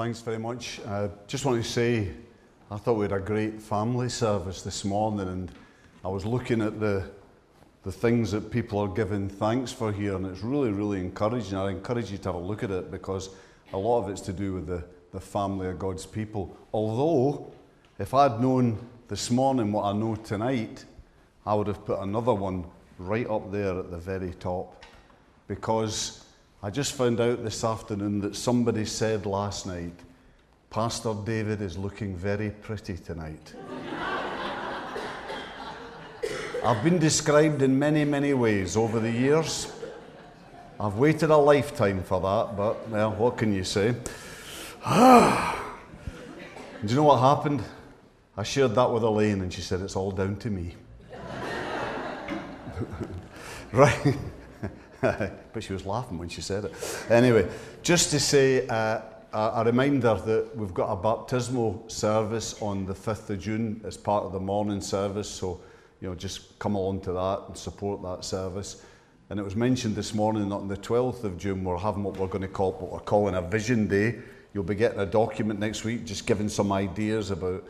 Thanks very much. I uh, just want to say, I thought we had a great family service this morning, and I was looking at the the things that people are giving thanks for here, and it's really, really encouraging. I encourage you to have a look at it because a lot of it's to do with the, the family of God's people. Although, if I'd known this morning what I know tonight, I would have put another one right up there at the very top because I just found out this afternoon that somebody said last night, Pastor David is looking very pretty tonight. I've been described in many, many ways over the years. I've waited a lifetime for that, but, well, what can you say? Do you know what happened? I shared that with Elaine, and she said, It's all down to me. right. but she was laughing when she said it. Anyway, just to say uh, a, reminder that we've got a baptismal service on the 5th of June as part of the morning service. So, you know, just come along to that and support that service. And it was mentioned this morning that on the 12th of June, we're having what we're going to call what we're calling a vision day. You'll be getting a document next week, just giving some ideas about,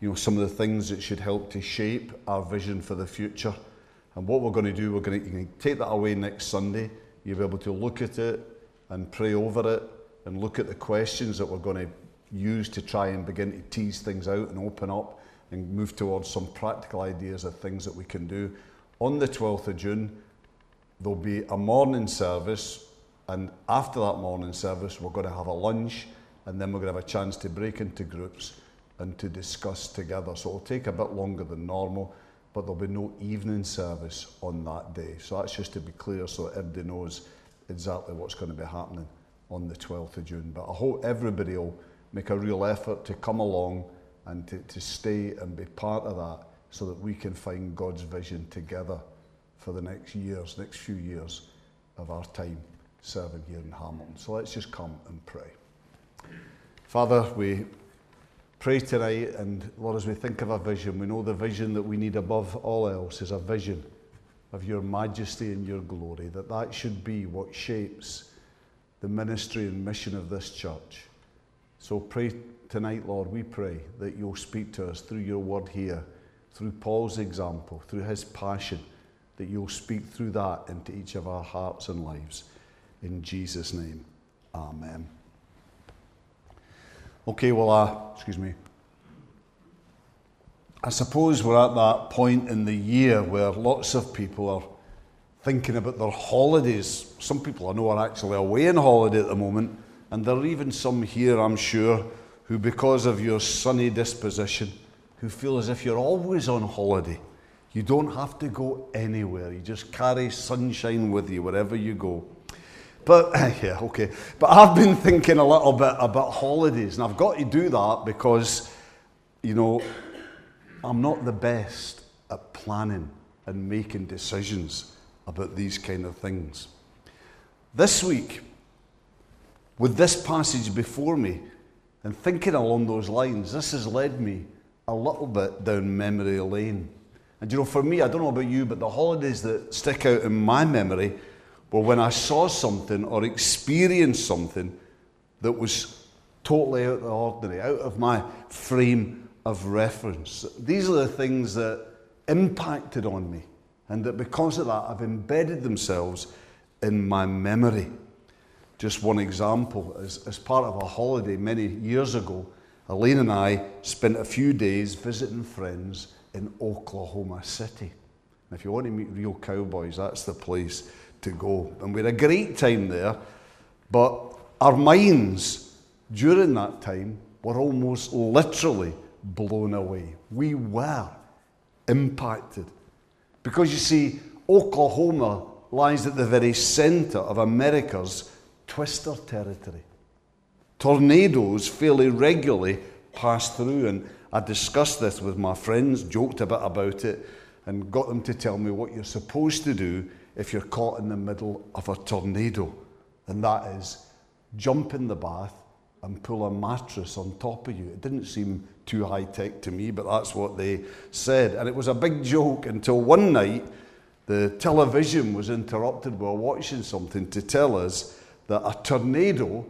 you know, some of the things that should help to shape our vision for the future. And what we're going to do, we're going to, take that away next Sunday. You'll be able to look at it and pray over it and look at the questions that we're going to use to try and begin to tease things out and open up and move towards some practical ideas of things that we can do. On the 12th of June, there'll be a morning service, and after that morning service, we're going to have a lunch, and then we're going to have a chance to break into groups and to discuss together. So it'll take a bit longer than normal but there'll be no evening service on that day. So that's just to be clear so that everybody knows exactly what's going to be happening on the 12th of June. But I hope everybody will make a real effort to come along and to, to stay and be part of that so that we can find God's vision together for the next years, next few years of our time serving here in Hamilton. So let's just come and pray. Father, we pray tonight, and Lord, as we think of a vision, we know the vision that we need above all else is a vision of your majesty and your glory, that that should be what shapes the ministry and mission of this church. So pray tonight, Lord, we pray that you'll speak to us through your word here, through Paul's example, through his passion, that you'll speak through that into each of our hearts and lives. In Jesus' name, amen. Okay, well, uh, excuse me. I suppose we're at that point in the year where lots of people are thinking about their holidays. Some people I know are actually away on holiday at the moment, and there are even some here, I'm sure, who, because of your sunny disposition, who feel as if you're always on holiday. You don't have to go anywhere. You just carry sunshine with you wherever you go. But, yeah, okay. But I've been thinking a little bit about holidays, and I've got to do that because, you know, I'm not the best at planning and making decisions about these kind of things. This week, with this passage before me, and thinking along those lines, this has led me a little bit down memory lane. And you know, for me, I don't know about you, but the holidays that stick out in my memory were when I saw something or experienced something that was totally out of the ordinary, out of my frame of reference. These are the things that impacted on me, and that because of that, have embedded themselves in my memory. Just one example as, as part of a holiday many years ago, Elaine and I spent a few days visiting friends in Oklahoma City. And if you want to meet real cowboys, that's the place to go. And we had a great time there, but our minds during that time were almost literally blown away. We were impacted. Because you see, Oklahoma lies at the very center of America's twister territory. Tornadoes fairly regularly pass through, and I discussed this with my friends, joked a bit about it, and got them to tell me what you're supposed to do if you're caught in the middle of a tornado, and that is jump in the bath and pull a mattress on top of you. It didn't seem too high tech to me, but that's what they said. And it was a big joke until one night the television was interrupted while watching something to tell us that a tornado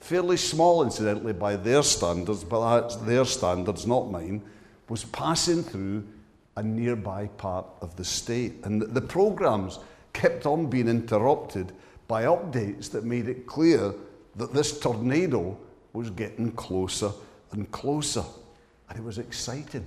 fairly small incidentally by their standards, but that's their standards, not mine, was passing through a nearby part of the state. And the programs kept on being interrupted by updates that made it clear that this tornado was getting closer and closer. And it was exciting.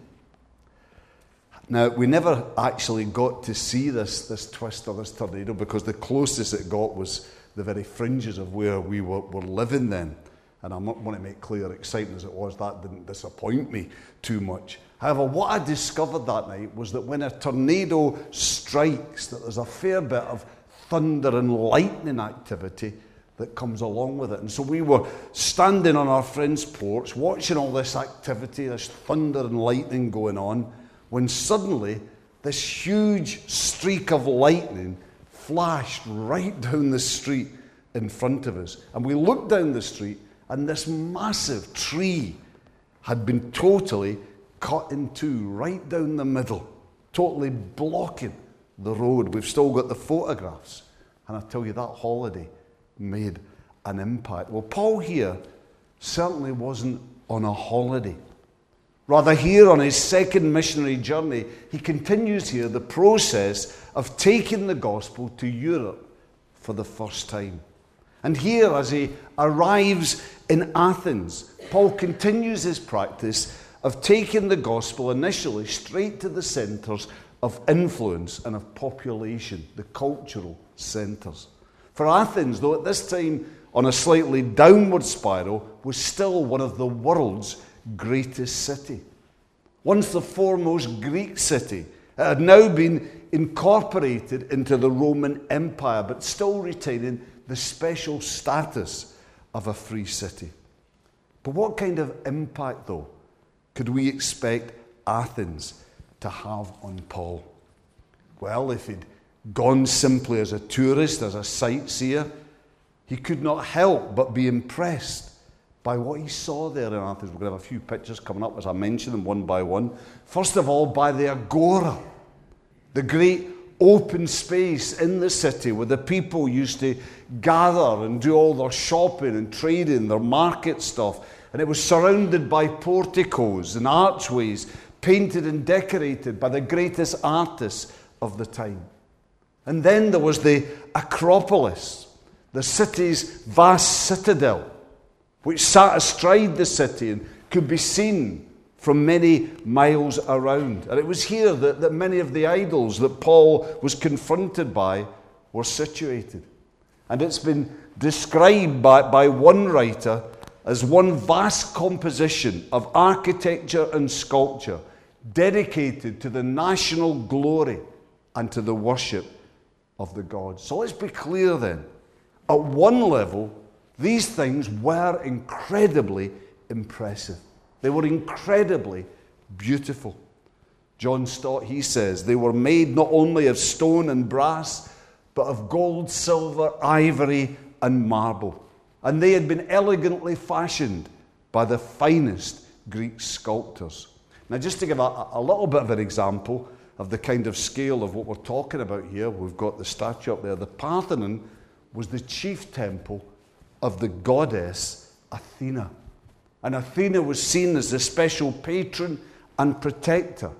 Now, we never actually got to see this, this twist or this tornado because the closest it got was the very fringes of where we were, were living then. And I want to make clear, exciting as it was, that didn't disappoint me too much. However, what I discovered that night was that when a tornado strikes, that there's a fair bit of thunder and lightning activity that comes along with it. And so we were standing on our friend's porch, watching all this activity, this thunder and lightning going on, when suddenly this huge streak of lightning flashed right down the street in front of us. And we looked down the street, and this massive tree had been totally cut in two, right down the middle, totally blocking the road. We've still got the photographs. And I tell you, that holiday made an impact. Well, Paul here certainly wasn't on a holiday. Rather, here on his second missionary journey, he continues here the process of taking the gospel to Europe for the first time. And here, as he arrives in Athens, Paul continues his practice of taking the gospel initially straight to the centres of influence and of population, the cultural centres. For Athens, though at this time on a slightly downward spiral, was still one of the world's greatest city. Once the foremost Greek city, it had now been incorporated into the Roman Empire, but still retaining the special status of a free city. But what kind of impact, though, could we expect Athens to have on Paul? Well, if he'd gone simply as a tourist, as a sightseer, he could not help but be impressed by what he saw there in Athens. We're going to have a few pictures coming up as I mention them one by one. First of all, by the Agora, the great open space in the city where the people used to gather and do all their shopping and trading, their market stuff. And it was surrounded by porticos and archways painted and decorated by the greatest artists of the time. And then there was the Acropolis, the city's vast citadel which sat astride the city and could be seen from many miles around. And it was here that, that many of the idols that Paul was confronted by were situated. And it's been described by, by one writer as one vast composition of architecture and sculpture dedicated to the national glory and to the worship of the gods. So let's be clear then. At one level, these things were incredibly impressive. They were incredibly beautiful. John Stott, he says, they were made not only of stone and brass, but of gold, silver, ivory, and marble. And they had been elegantly fashioned by the finest Greek sculptors. Now, just to give a, a little bit of an example of the kind of scale of what we're talking about here, we've got the statue up there. The Parthenon was the chief temple of the goddess Athena. And Athena was seen as the special patron and protector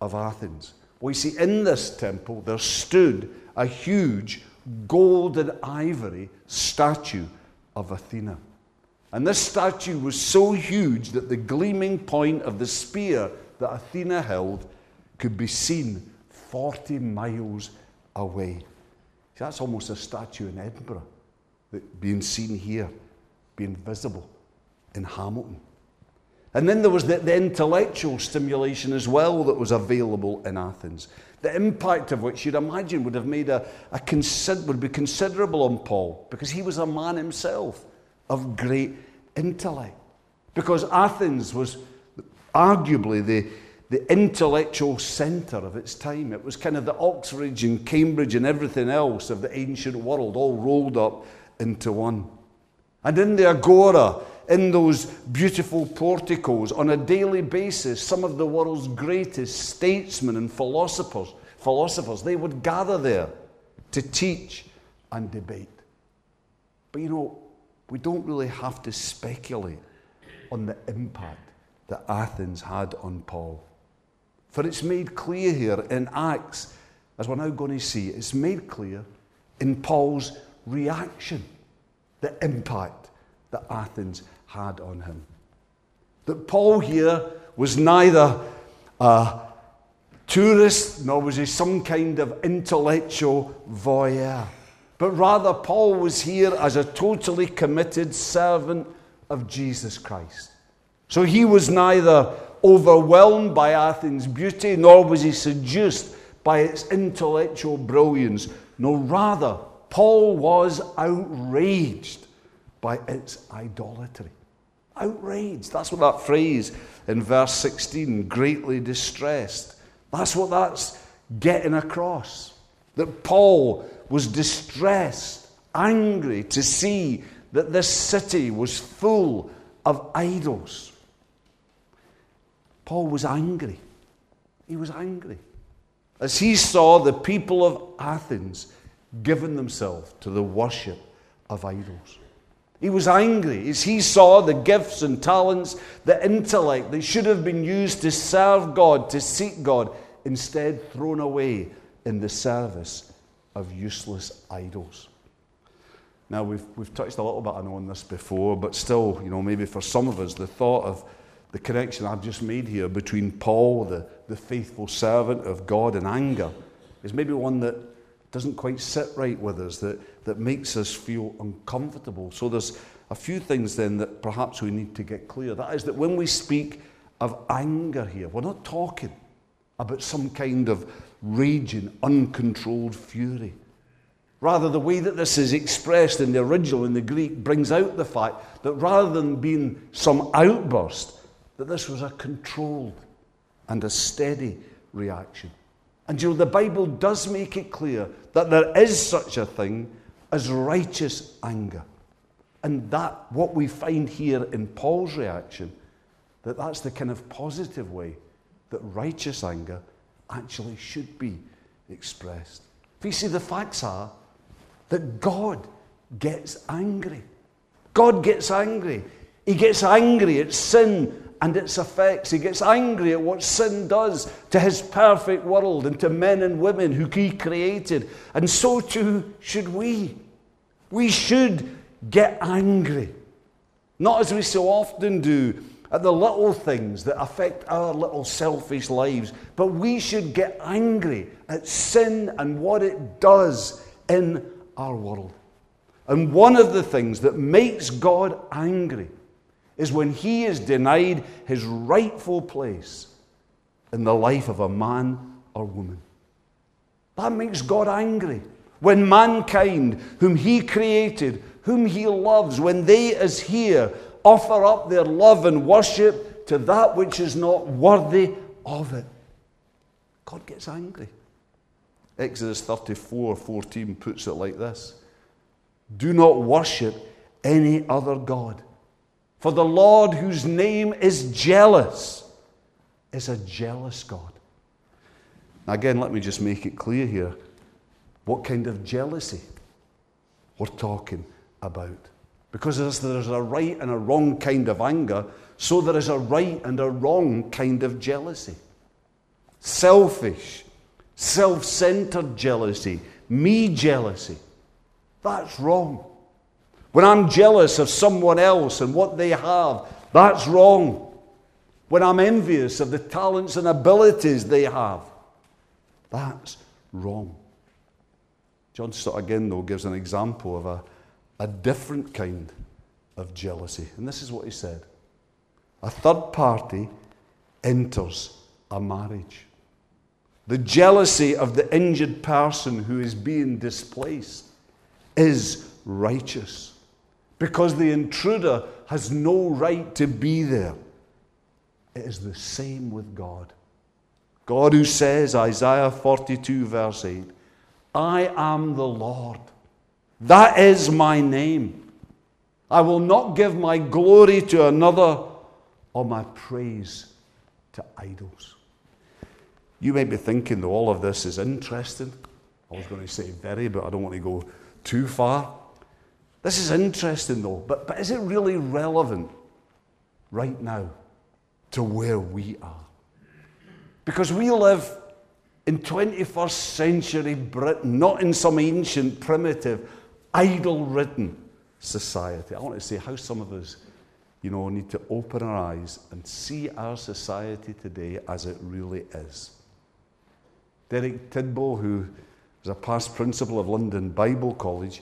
of Athens. Well, see, in this temple there stood a huge gold and ivory statue of Athena. And this statue was so huge that the gleaming point of the spear that Athena held could be seen 40 miles away. See, that's almost a statue in Edinburgh that being seen here, being visible in Hamilton. And then there was the, the, intellectual stimulation as well that was available in Athens. The impact of which you'd imagine would have made a, a consider, would be considerable on Paul because he was a man himself of great intellect. Because Athens was arguably the, the intellectual centre of its time. It was kind of the Oxford and Cambridge and everything else of the ancient world all rolled up into one. And in the agora, in those beautiful porticos, on a daily basis, some of the world's greatest statesmen and philosophers, philosophers, they would gather there to teach and debate. But you know, we don't really have to speculate on the impact that Athens had on Paul. For it's made clear here in Acts, as we're now going to see, it's made clear in Paul's reaction, the impact that Athens had on him. That Paul here was neither a tourist nor was he some kind of intellectual voyeur, but rather Paul was here as a totally committed servant of Jesus Christ. So he was neither overwhelmed by Athens' beauty, nor was he seduced by its intellectual brilliance. No, rather, Paul was outraged by its idolatry. Outraged. That's what that phrase in verse 16, greatly distressed. That's what that's getting across. That Paul was distressed, angry to see that this city was full of idols. Paul was angry. He was angry as he saw the people of Athens giving themselves to the worship of idols. He was angry as he saw the gifts and talents, the intellect that should have been used to serve God, to seek God, instead thrown away in the service of useless idols. Now, we've, we've touched a little bit, on this before, but still, you know, maybe for some of us, the thought of the connection I've just made here between Paul, the, the faithful servant of God, and anger is maybe one that doesn't quite sit right with us, that, that makes us feel uncomfortable. So there's a few things then that perhaps we need to get clear. That is that when we speak of anger here, we're not talking about some kind of raging, uncontrolled fury. Rather, the way that this is expressed in the original, in the Greek, brings out the fact that rather than being some outburst, that this was a controlled and a steady reaction. And you know, the Bible does make it clear that there is such a thing as righteous anger. And that, what we find here in Paul's reaction, that that's the kind of positive way that righteous anger actually should be expressed. For you see, the facts are that God gets angry. God gets angry. He gets angry at sin and its effects. He gets angry at what sin does to his perfect world and to men and women who he created. And so too should we. We should get angry. Not as we so often do at the little things that affect our little selfish lives, but we should get angry at sin and what it does in our world. And one of the things that makes God angry is when he is denied his rightful place in the life of a man or woman. That makes God angry. When mankind, whom he created, whom he loves, when they, as here, offer up their love and worship to that which is not worthy of it, God gets angry. Exodus 34 14 puts it like this Do not worship any other God. For the Lord, whose name is jealous, is a jealous God. Again, let me just make it clear here what kind of jealousy we're talking about. Because as there's a right and a wrong kind of anger, so there is a right and a wrong kind of jealousy. Selfish, self centered jealousy, me jealousy. That's wrong. When I'm jealous of someone else and what they have, that's wrong. When I'm envious of the talents and abilities they have, that's wrong. John Stott again, though, gives an example of a, a different kind of jealousy. And this is what he said A third party enters a marriage. The jealousy of the injured person who is being displaced is righteous because the intruder has no right to be there. It is the same with God. God who says, Isaiah 42, verse 8, I am the Lord. That is my name. I will not give my glory to another or my praise to idols. You may be thinking, though, all of this is interesting. I was going to say very, but I don't want to go too far. This is interesting though, but, but is it really relevant right now to where we are? Because we live in 21st century Britain, not in some ancient, primitive, idol ridden society. I want to say how some of us, you know, need to open our eyes and see our society today as it really is. Derek Tidball, who is a past principal of London Bible College,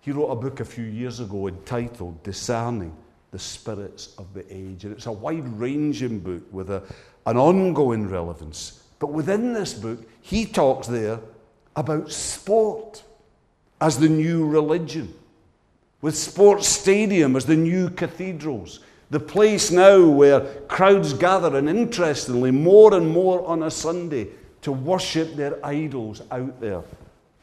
he wrote a book a few years ago entitled Discerning the Spirits of the Age. And it's a wide ranging book with a, an ongoing relevance. But within this book, he talks there about sport as the new religion, with sports stadium as the new cathedrals, the place now where crowds gather, and interestingly, more and more on a Sunday, to worship their idols out there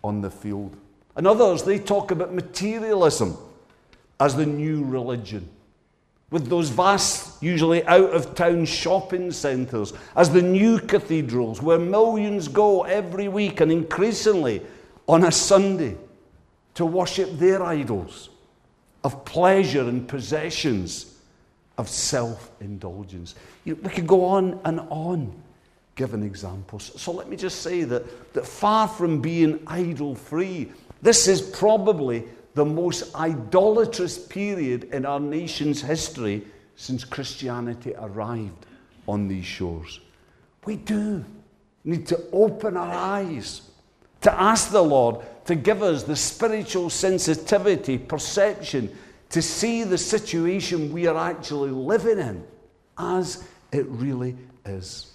on the field. And others, they talk about materialism as the new religion. With those vast, usually out of town shopping centres as the new cathedrals where millions go every week and increasingly on a Sunday to worship their idols of pleasure and possessions, of self indulgence. You know, we could go on and on giving examples. So let me just say that, that far from being idol free, this is probably the most idolatrous period in our nation's history since Christianity arrived on these shores. We do need to open our eyes to ask the Lord to give us the spiritual sensitivity, perception, to see the situation we are actually living in as it really is.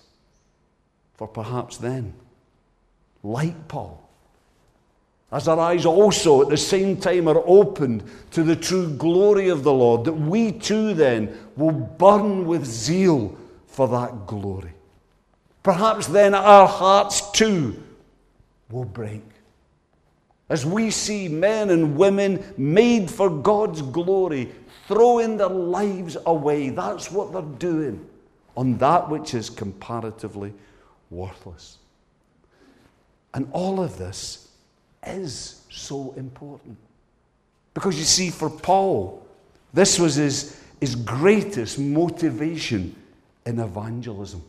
For perhaps then, like Paul, as our eyes also at the same time are opened to the true glory of the Lord, that we too then will burn with zeal for that glory. Perhaps then our hearts too will break. As we see men and women made for God's glory throwing their lives away, that's what they're doing on that which is comparatively worthless. And all of this is so important. Because you see, for Paul, this was his, his greatest motivation in evangelism.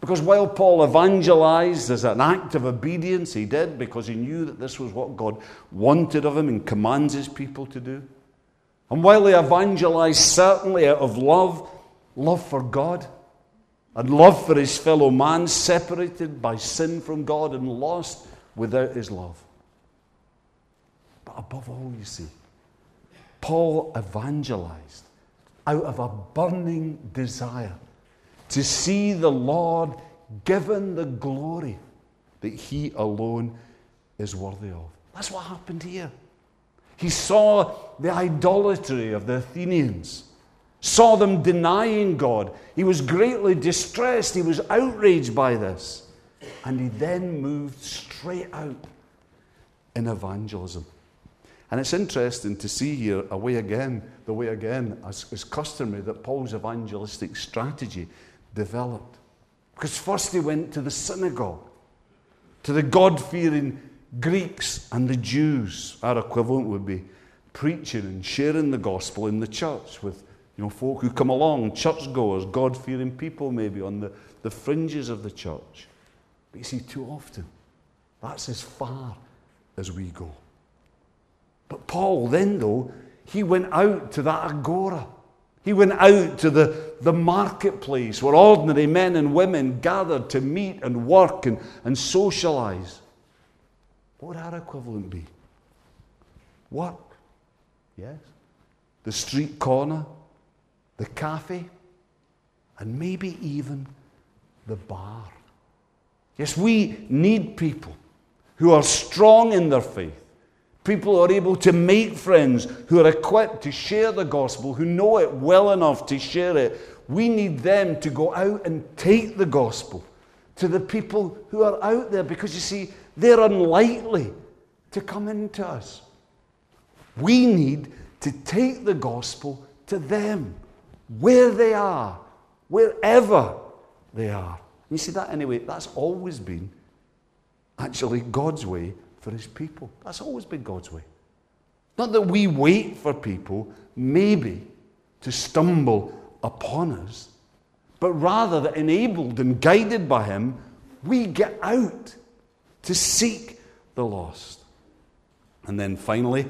Because while Paul evangelized as an act of obedience, he did because he knew that this was what God wanted of him and commands his people to do. And while he evangelized certainly out of love, love for God, and love for his fellow man, separated by sin from God and lost without his love. Above all, you see, Paul evangelized out of a burning desire to see the Lord given the glory that he alone is worthy of. That's what happened here. He saw the idolatry of the Athenians, saw them denying God. He was greatly distressed, he was outraged by this. And he then moved straight out in evangelism. And it's interesting to see here a way again, the way again, as is customary, that Paul's evangelistic strategy developed. Because first he went to the synagogue, to the God fearing Greeks and the Jews. Our equivalent would be preaching and sharing the gospel in the church with you know, folk who come along, churchgoers, God fearing people maybe on the, the fringes of the church. But you see, too often, that's as far as we go. But Paul, then, though, he went out to that agora. He went out to the, the marketplace where ordinary men and women gathered to meet and work and, and socialize. What would our equivalent be? Work. Yes. The street corner, the cafe, and maybe even the bar. Yes, we need people who are strong in their faith People are able to make friends who are equipped to share the gospel, who know it well enough to share it. We need them to go out and take the gospel to the people who are out there because you see, they're unlikely to come into us. We need to take the gospel to them where they are, wherever they are. You see that anyway, that's always been actually God's way for his people. That's always been God's way. Not that we wait for people, maybe, to stumble upon us, but rather that enabled and guided by Him, we get out to seek the lost. And then finally,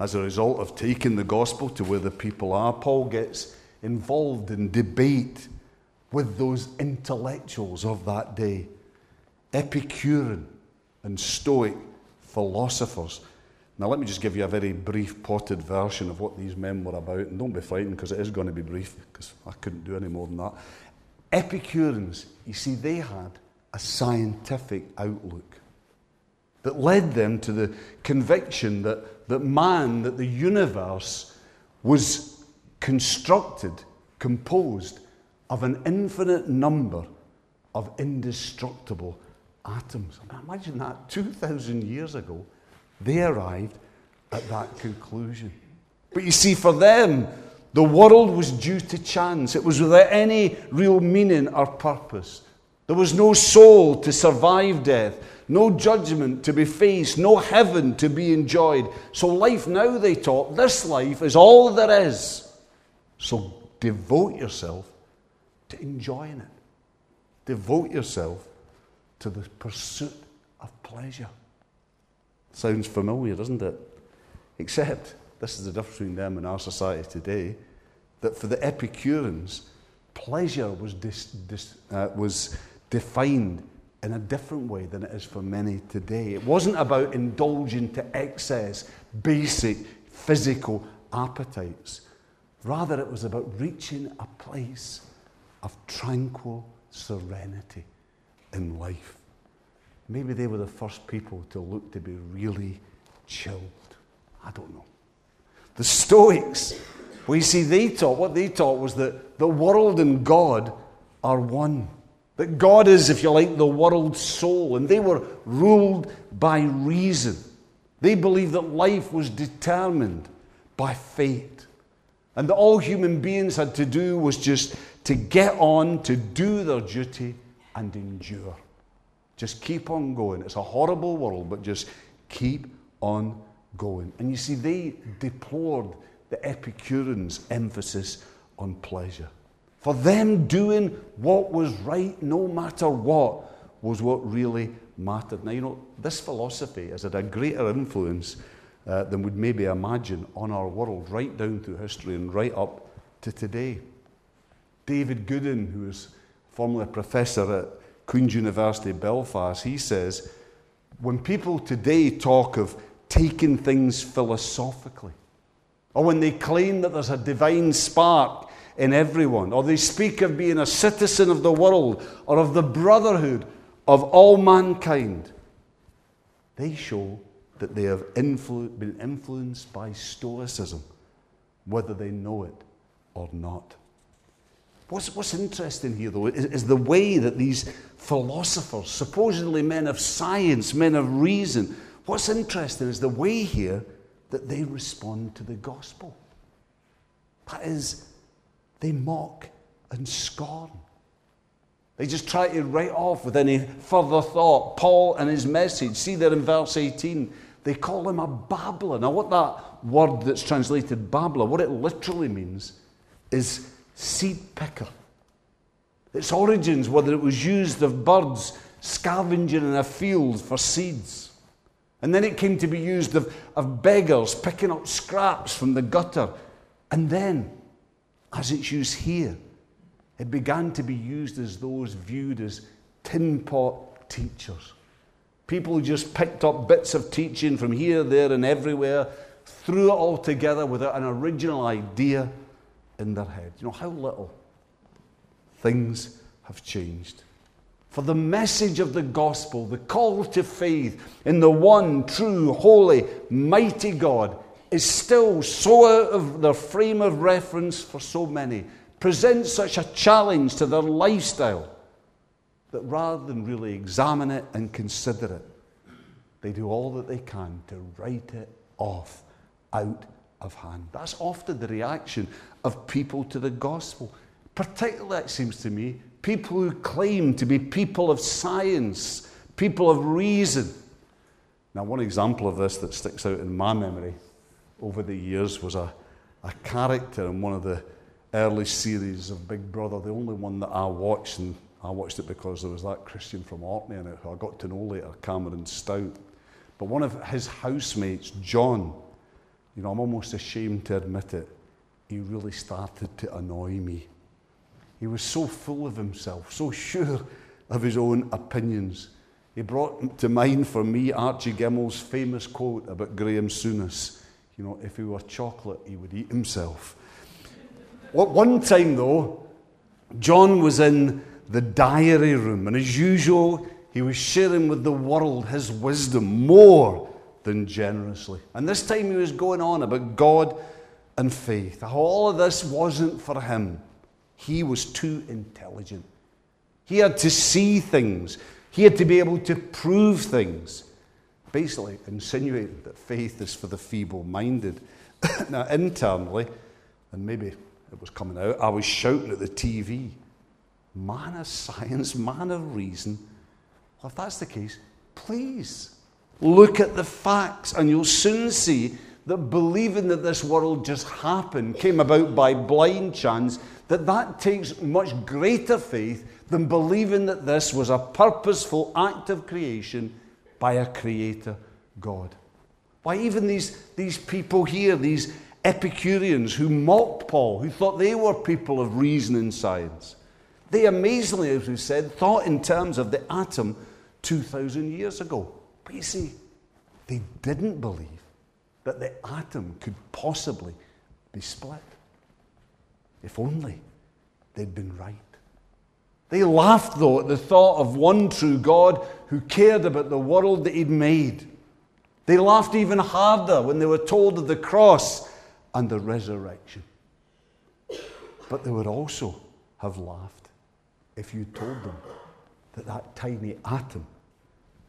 as a result of taking the gospel to where the people are, Paul gets involved in debate with those intellectuals of that day Epicurean and Stoic philosophers. Now, let me just give you a very brief, potted version of what these men were about. And don't be frightened because it is going to be brief, because I couldn't do any more than that. Epicureans, you see, they had a scientific outlook that led them to the conviction that, that man, that the universe was constructed, composed of an infinite number of indestructible atoms. Imagine that 2,000 years ago, they arrived at that conclusion. But you see, for them, the world was due to chance. It was without any real meaning or purpose. There was no soul to survive death no judgment to be faced, no heaven to be enjoyed. So, life now, they taught, this life is all there is. So, devote yourself to enjoying it. Devote yourself to the pursuit of pleasure. Sounds familiar, doesn't it? Except, this is the difference between them and our society today, that for the Epicureans, pleasure was, dis, dis, uh, was defined in a different way than it is for many today. It wasn't about indulging to excess basic physical appetites. Rather, it was about reaching a place of tranquil serenity in life. Maybe they were the first people to look to be really chilled. I don't know. The Stoics, we see they taught, what they taught was that the world and God are one. That God is, if you like, the world's soul, and they were ruled by reason. They believed that life was determined by fate, and that all human beings had to do was just to get on, to do their duty, and endure. Just keep on going. It's a horrible world, but just keep on going. And you see, they deplored the Epicureans' emphasis on pleasure. For them, doing what was right, no matter what, was what really mattered. Now, you know, this philosophy has had a greater influence uh, than we'd maybe imagine on our world, right down through history and right up to today. David Gooding, who is formerly a professor at Queen's University Belfast, he says, when people today talk of taking things philosophically, or when they claim that there's a divine spark in everyone, or they speak of being a citizen of the world or of the brotherhood of all mankind, they show that they have influ- been influenced by Stoicism, whether they know it or not. What's, what's interesting here, though, is, is the way that these philosophers, supposedly men of science, men of reason, what's interesting is the way here that they respond to the gospel. That is, they mock and scorn. They just try to write off with any further thought. Paul and his message, see there in verse 18, they call him a babbler. Now, what that word that's translated babbler, what it literally means is seed picker. Its origins, whether it was used of birds scavenging in a field for seeds. And then it came to be used of, of beggars picking up scraps from the gutter. And then as it's used here, it began to be used as those viewed as tin pot teachers. People who just picked up bits of teaching from here, there, and everywhere, threw it all together without an original idea in their head. You know how little things have changed. For the message of the gospel, the call to faith in the one true, holy, mighty God is still so out of their frame of reference for so many, presents such a challenge to their lifestyle that rather than really examine it and consider it, they do all that they can to write it off out of hand. That's often the reaction of people to the gospel. Particularly, it seems to me, people who claim to be people of science, people of reason. Now, one example of this that sticks out in my memory over the years was a, a character in one of the early series of Big Brother, the only one that I watched, and I watched it because there was that Christian from Orkney in it who I got to know later, Cameron Stout. But one of his housemates, John, you know, I'm almost ashamed to admit it, he really started to annoy me. He was so full of himself, so sure of his own opinions. He brought to mind for me Archie Gemmill's famous quote about Graeme Souness. You know, if he were chocolate, he would eat himself. One time, though, John was in the diary room, and as usual, he was sharing with the world his wisdom more than generously. And this time he was going on about God and faith. All of this wasn't for him. He was too intelligent. He had to see things, he had to be able to prove things. Basically, insinuating that faith is for the feeble minded. now, internally, and maybe it was coming out, I was shouting at the TV man of science, man of reason. Well, if that's the case, please look at the facts, and you'll soon see that believing that this world just happened, came about by blind chance, that that takes much greater faith than believing that this was a purposeful act of creation by a creator God. Why, even these, these people here, these Epicureans who mocked Paul, who thought they were people of reason and science, they amazingly, as we said, thought in terms of the atom 2,000 years ago. You see, they didn't believe that the atom could possibly be split. If only they'd been right. They laughed, though, at the thought of one true God who cared about the world that He'd made. They laughed even harder when they were told of the cross and the resurrection. But they would also have laughed if you told them that that tiny atom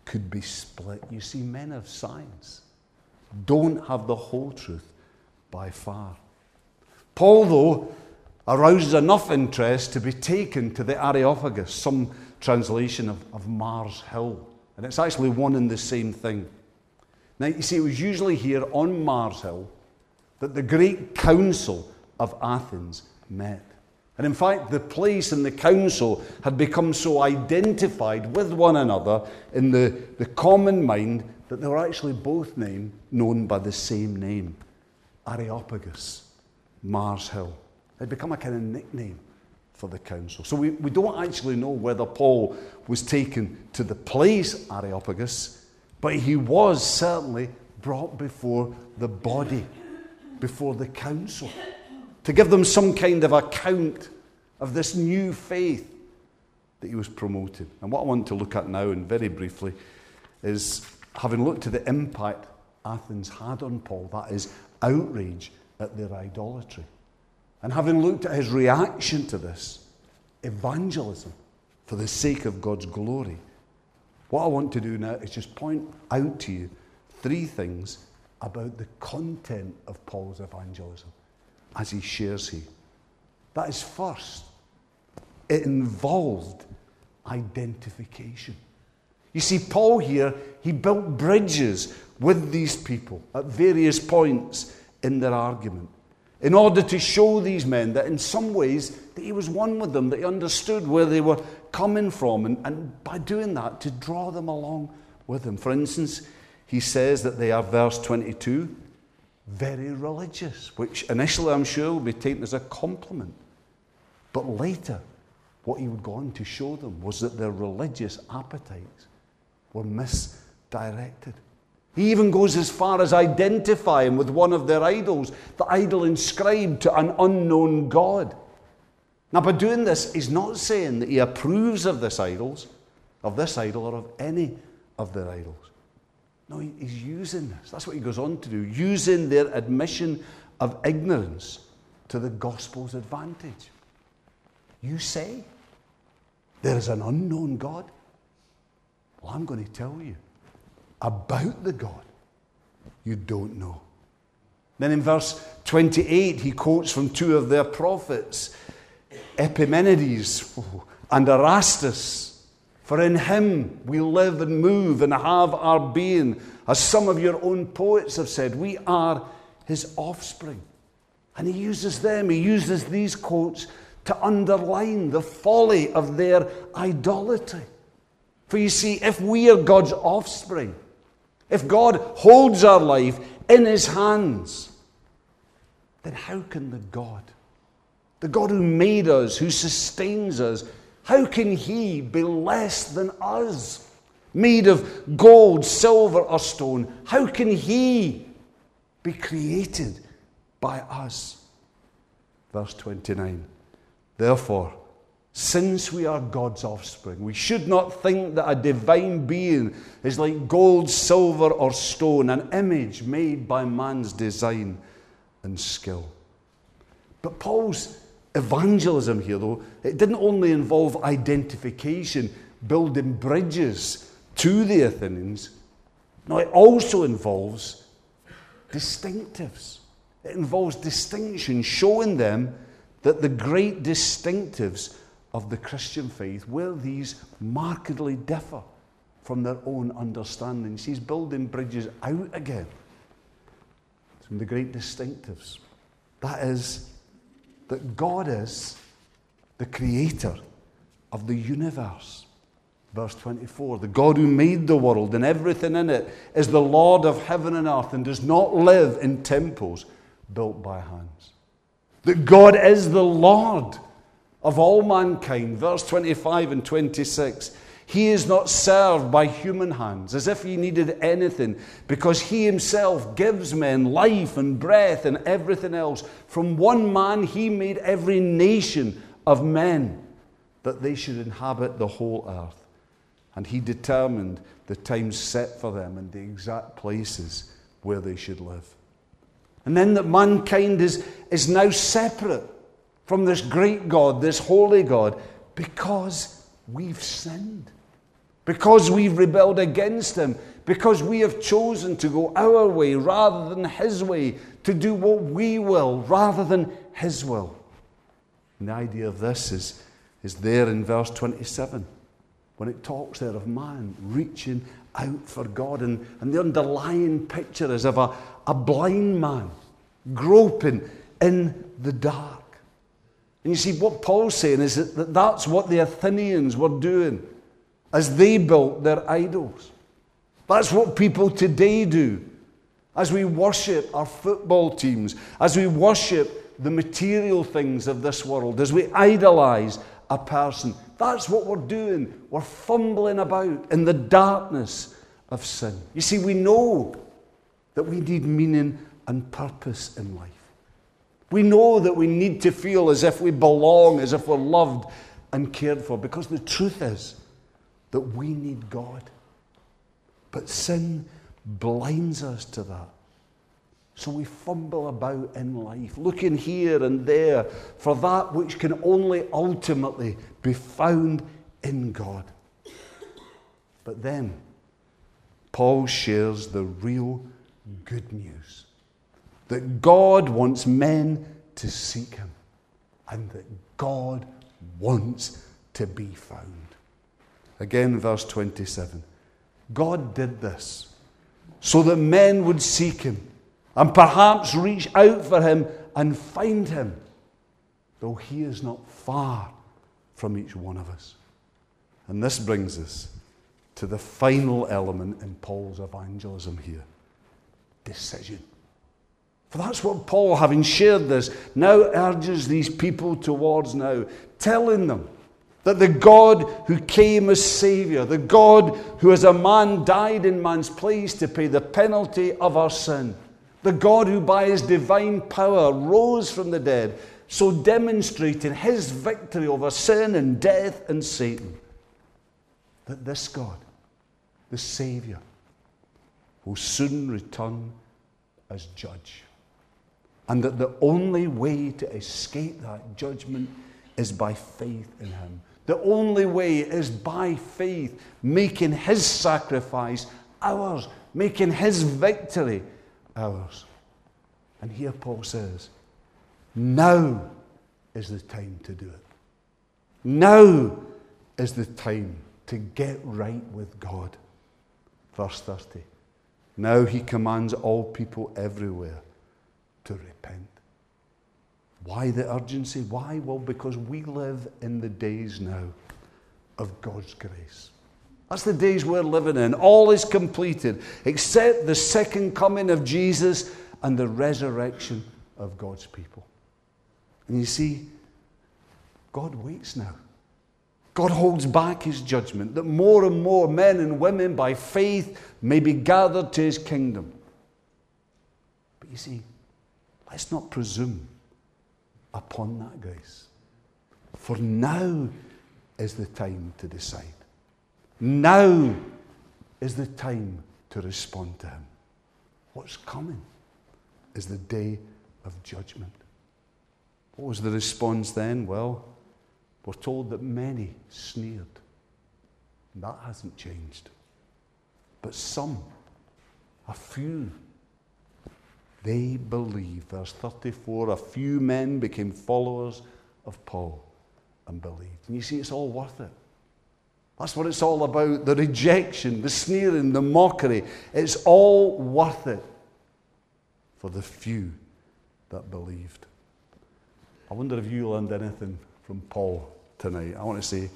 could be split. You see, men of science don't have the whole truth by far. Paul, though, arouses enough interest to be taken to the Areopagus, some translation of, of Mars Hill. And it's actually one and the same thing. Now, you see, it was usually here on Mars Hill that the great council of Athens met. And in fact, the place and the council had become so identified with one another in the, the common mind that they were actually both named, known by the same name Areopagus, Mars Hill. Had become a kind of nickname for the council. So we, we don't actually know whether Paul was taken to the place Areopagus, but he was certainly brought before the body, before the council to give them some kind of account of this new faith that he was promoting. And what I want to look at now, and very briefly, is having looked at the impact Athens had on Paul, that is, outrage at their idolatry. And having looked at his reaction to this, evangelism for the sake of God's glory, what I want to do now is just point out to you three things about the content of Paul's evangelism as he shares here. That is first, it involved identification. You see, Paul here, he built bridges with these people at various points in their argument in order to show these men that in some ways that he was one with them, that he understood where they were coming from, and, and by doing that, to draw them along with him. For instance, he says that they are, verse 22, very religious, which initially I'm sure will be taken as a compliment. But later, what he would go on to show them was that their religious appetites were misdirected. He even goes as far as identifying with one of their idols, the idol inscribed to an unknown God. Now, by doing this, he's not saying that he approves of this idols, of this idol, or of any of their idols. No, he's using this. That's what he goes on to do, using their admission of ignorance to the gospel's advantage. You say there is an unknown God? Well, I'm going to tell you about the God you don't know. Then in verse 28, he quotes from two of their prophets, Epimenides and Aratus. For in him we live and move and have our being. As some of your own poets have said, we are his offspring. And he uses them, he uses these quotes to underline the folly of their idolatry. For you see, if we are God's offspring, if God holds our life in his hands, then how can the God, the God who made us, who sustains us, how can he be less than us? Made of gold, silver, or stone, how can he be created by us? Verse 29. Therefore, since we are God's offspring, we should not think that a divine being is like gold, silver, or stone, an image made by man's design and skill. But Paul's evangelism here, though, it didn't only involve identification, building bridges to the Athenians. No, it also involves distinctives. It involves distinction, showing them that the great distinctives of the Christian faith, where these markedly differ from their own understanding. She's building bridges out again. Of the great distinctives. That is, that God is the creator of the universe. Verse 24 The God who made the world and everything in it is the Lord of heaven and earth and does not live in temples built by hands that God is the Lord of all mankind. Verse 25 and 26. He is not served by human hands as if he needed anything, because he himself gives men life and breath and everything else. From one man, he made every nation of men that they should inhabit the whole earth. And he determined the times set for them and the exact places where they should live. And then that mankind is, is now separate from this great God, this holy God, because we've sinned, because we've rebelled against Him, because we have chosen to go our way rather than His way, to do what we will rather than His will. And the idea of this is, is there in verse 27 when it talks there of man reaching out for God. And, and the underlying picture is of a, a blind man groping in the dark. And you see, what Paul's saying is that that's what the Athenians were doing as they built their idols. That's what people today do. As we worship our football teams, as we worship the material things of this world, as we idolize a person, that's what we're doing. We're fumbling about in the darkness of sin. You see, we know that we need meaning and purpose in life. We know that we need to feel as if we belong, as if we're loved and cared for, because the truth is that we need God. But sin blinds us to that. So we fumble about in life, looking here and there for that which can only ultimately be found in God. But then, Paul shares the real good news that God wants men to seek Him and that God wants to be found. Again, verse 27. God did this so that men would seek Him and perhaps reach out for him and find him, though he is not far from each one of us. And this brings us to the final element in Paul's evangelism here decision. For that's what Paul, having shared this, now urges these people towards now, telling them that the God who came as Savior, the God who as a man died in man's place to pay the penalty of our sin, the God who by his divine power rose from the dead, so demonstrating his victory over sin and death and Satan. That this God, the Saviour, will soon return as judge. And that the only way to escape that judgment is by faith in him. The only way is by faith, making his sacrifice ours, making his victory ours. And here Paul says, now is the time to do it. Now is the time to get right with God. Verse 30. Now he commands all people everywhere to repent. Why the urgency? Why? Well, because we live in the days now of God's grace. That's the days we're living in. All is completed except the second coming of Jesus and the resurrection of God's people. And you see, God waits now. God holds back his judgment that more and more men and women by faith may be gathered to his kingdom. But you see, let's not presume upon that grace. For now is the time to decide. Now is the time to respond to Him. What's coming is the day of judgment. What was the response then? Well, we're told that many sneered. That hasn't changed. But some, a few, they believed. Verse 34 a few men became followers of Paul and believed. And you see, it's all worth it. That's what it's all about the rejection, the sneering, the mockery. It's all worth it for the few that believed. I wonder if you learned anything from Paul tonight. I want to say,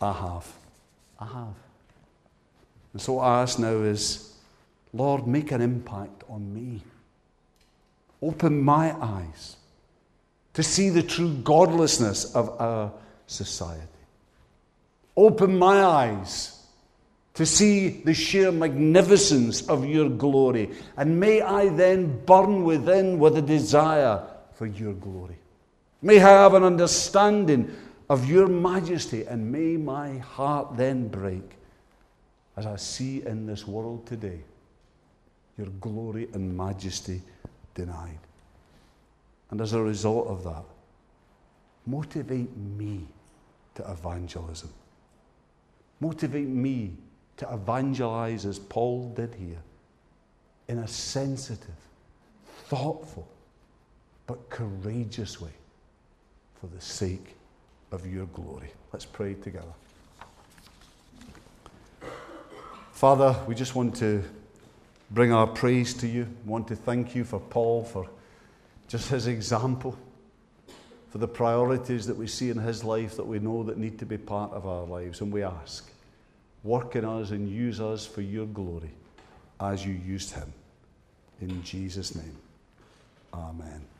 I have. I have. And so what I ask now is, Lord, make an impact on me. Open my eyes to see the true godlessness of our society. Open my eyes to see the sheer magnificence of your glory. And may I then burn within with a desire for your glory. May I have an understanding of your majesty, and may my heart then break as I see in this world today your glory and majesty denied. And as a result of that, motivate me to evangelism. Motivate me to evangelize as Paul did here in a sensitive, thoughtful, but courageous way for the sake of your glory. Let's pray together. Father, we just want to bring our praise to you. We want to thank you for Paul, for just his example, for the priorities that we see in his life that we know that need to be part of our lives. And we ask, work in us and use us for your glory as you used him. In Jesus' name, amen.